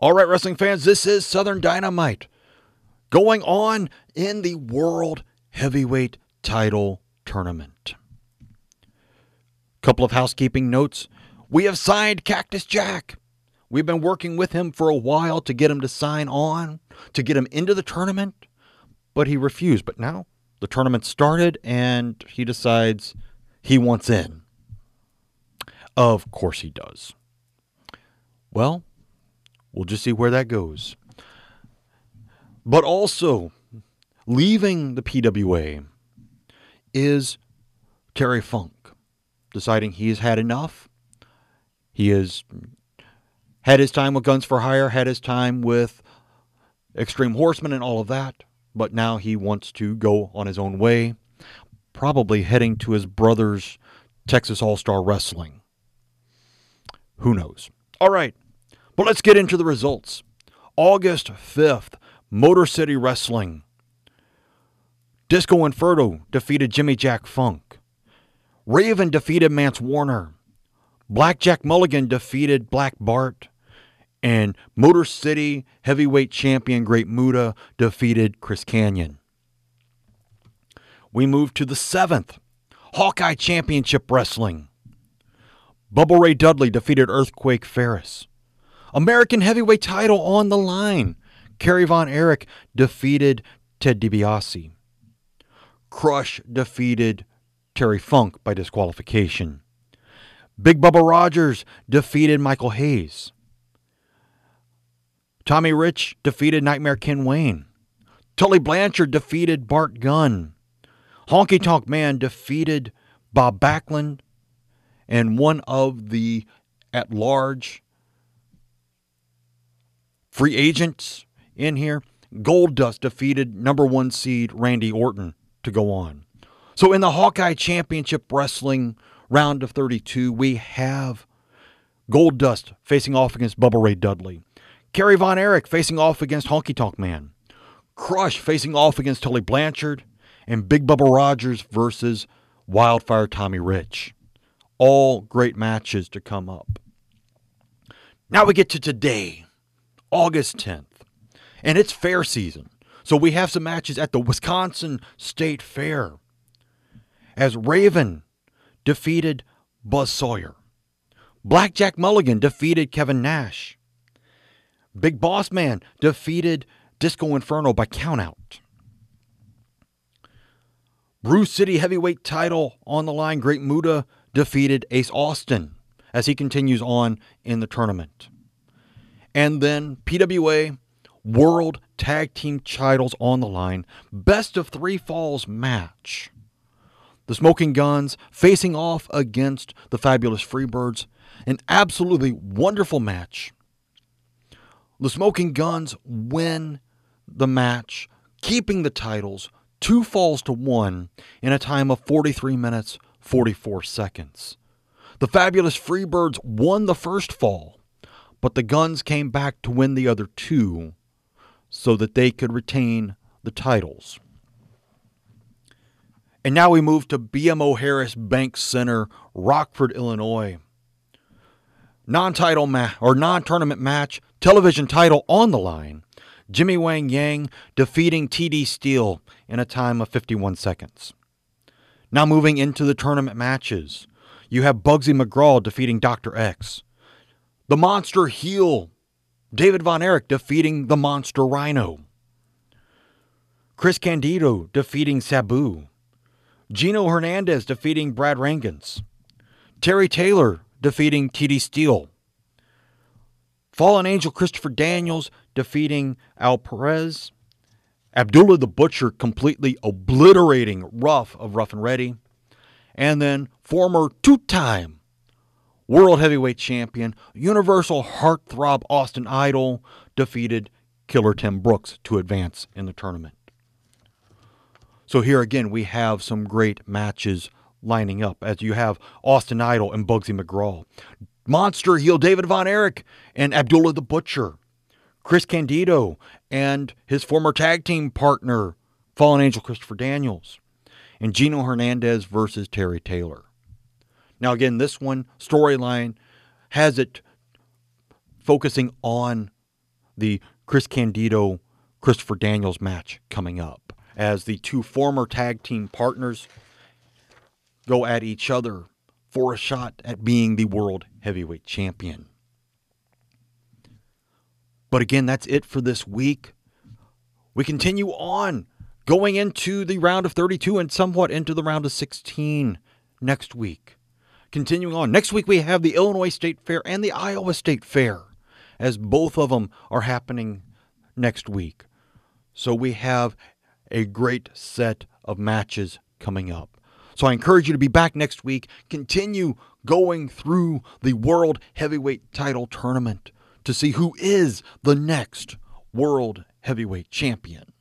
All right, wrestling fans, this is Southern Dynamite going on in the World Heavyweight Title Tournament. Couple of housekeeping notes. We have signed Cactus Jack. We've been working with him for a while to get him to sign on, to get him into the tournament, but he refused. But now the tournament started and he decides he wants in. Of course he does. Well, We'll just see where that goes. But also, leaving the PWA is Terry Funk, deciding he's had enough. He has had his time with Guns for Hire, had his time with Extreme Horsemen and all of that, but now he wants to go on his own way, probably heading to his brother's Texas All Star Wrestling. Who knows? All right. But let's get into the results. August 5th, Motor City Wrestling. Disco Inferno defeated Jimmy Jack Funk. Raven defeated Mance Warner. Blackjack Mulligan defeated Black Bart. And Motor City heavyweight champion Great Muta defeated Chris Kanyon. We move to the 7th, Hawkeye Championship Wrestling. Bubba Ray Dudley defeated Earthquake Ferris. American heavyweight title on the line. Kerry Von Erich defeated Ted DiBiase. Crush defeated Terry Funk by disqualification. Big Bubba Rogers defeated Michael Hayes. Tommy Rich defeated Nightmare Ken Wayne. Tully Blanchard defeated Bart Gunn. Honky Tonk Man defeated Bob Backlund. And one of the at large Free agents in here. Goldust defeated number one seed Randy Orton to go on. So in the Hawkeye Championship Wrestling round of 32, we have Goldust facing off against Bubba Ray Dudley. Kerry Von Erich facing off against Honky Tonk Man. Crush facing off against Tully Blanchard. And Big Bubba Rogers versus Wildfire Tommy Rich. All great matches to come up. Now we get to today. August 10th. And it's fair season. So we have some matches at the Wisconsin State Fair. As Raven defeated Buzz Sawyer. Blackjack Mulligan defeated Kevin Nash. Big Boss Man defeated Disco Inferno by countout. Bruce City heavyweight title on the line. Great Muta defeated Ace Austin as he continues on in the tournament. And then PWA World Tag Team titles on the line. Best of three falls match. The Smoking Guns facing off against the Fabulous Freebirds. An absolutely wonderful match. The Smoking Guns win the match, keeping the titles two falls to one in a time of 43 minutes, 44 seconds. The Fabulous Freebirds won the first fall but the Guns came back to win the other two so that they could retain the titles. And now we move to BMO Harris Bank Center, Rockford, Illinois. Non-title match or non-tournament match, television title on the line. Jimmy Wang Yang defeating TD Steele in a time of 51 seconds. Now moving into the tournament matches. You have Bugsy McGraw defeating Dr. X. The monster heel, David Von Erich defeating the monster Rhino. Chris Candido defeating Sabu. Gino Hernandez defeating Brad Rheingans. Terry Taylor defeating TD Steele. Fallen Angel Christopher Daniels defeating Al Perez. Abdullah the Butcher completely obliterating Ruff of Rough and Ready. And then former two time World Heavyweight Champion, Universal Heartthrob Austin Idol defeated Killer Tim Brooks to advance in the tournament. So here again, we have some great matches lining up as you have Austin Idol and Bugsy McGraw, Monster heel David Von Erich and Abdullah the Butcher, Chris Candido and his former tag team partner, Fallen Angel Christopher Daniels, and Gino Hernandez versus Terry Taylor. Now, again, this one storyline has it focusing on the Chris Candido Christopher Daniels match coming up as the two former tag team partners go at each other for a shot at being the world heavyweight champion. But again, that's it for this week. We continue on going into the round of 32 and somewhat into the round of 16 next week. Continuing on, next week we have the Illinois State Fair and the Iowa State Fair, as both of them are happening next week. So we have a great set of matches coming up. So I encourage you to be back next week. Continue going through the World Heavyweight Title Tournament to see who is the next World Heavyweight Champion.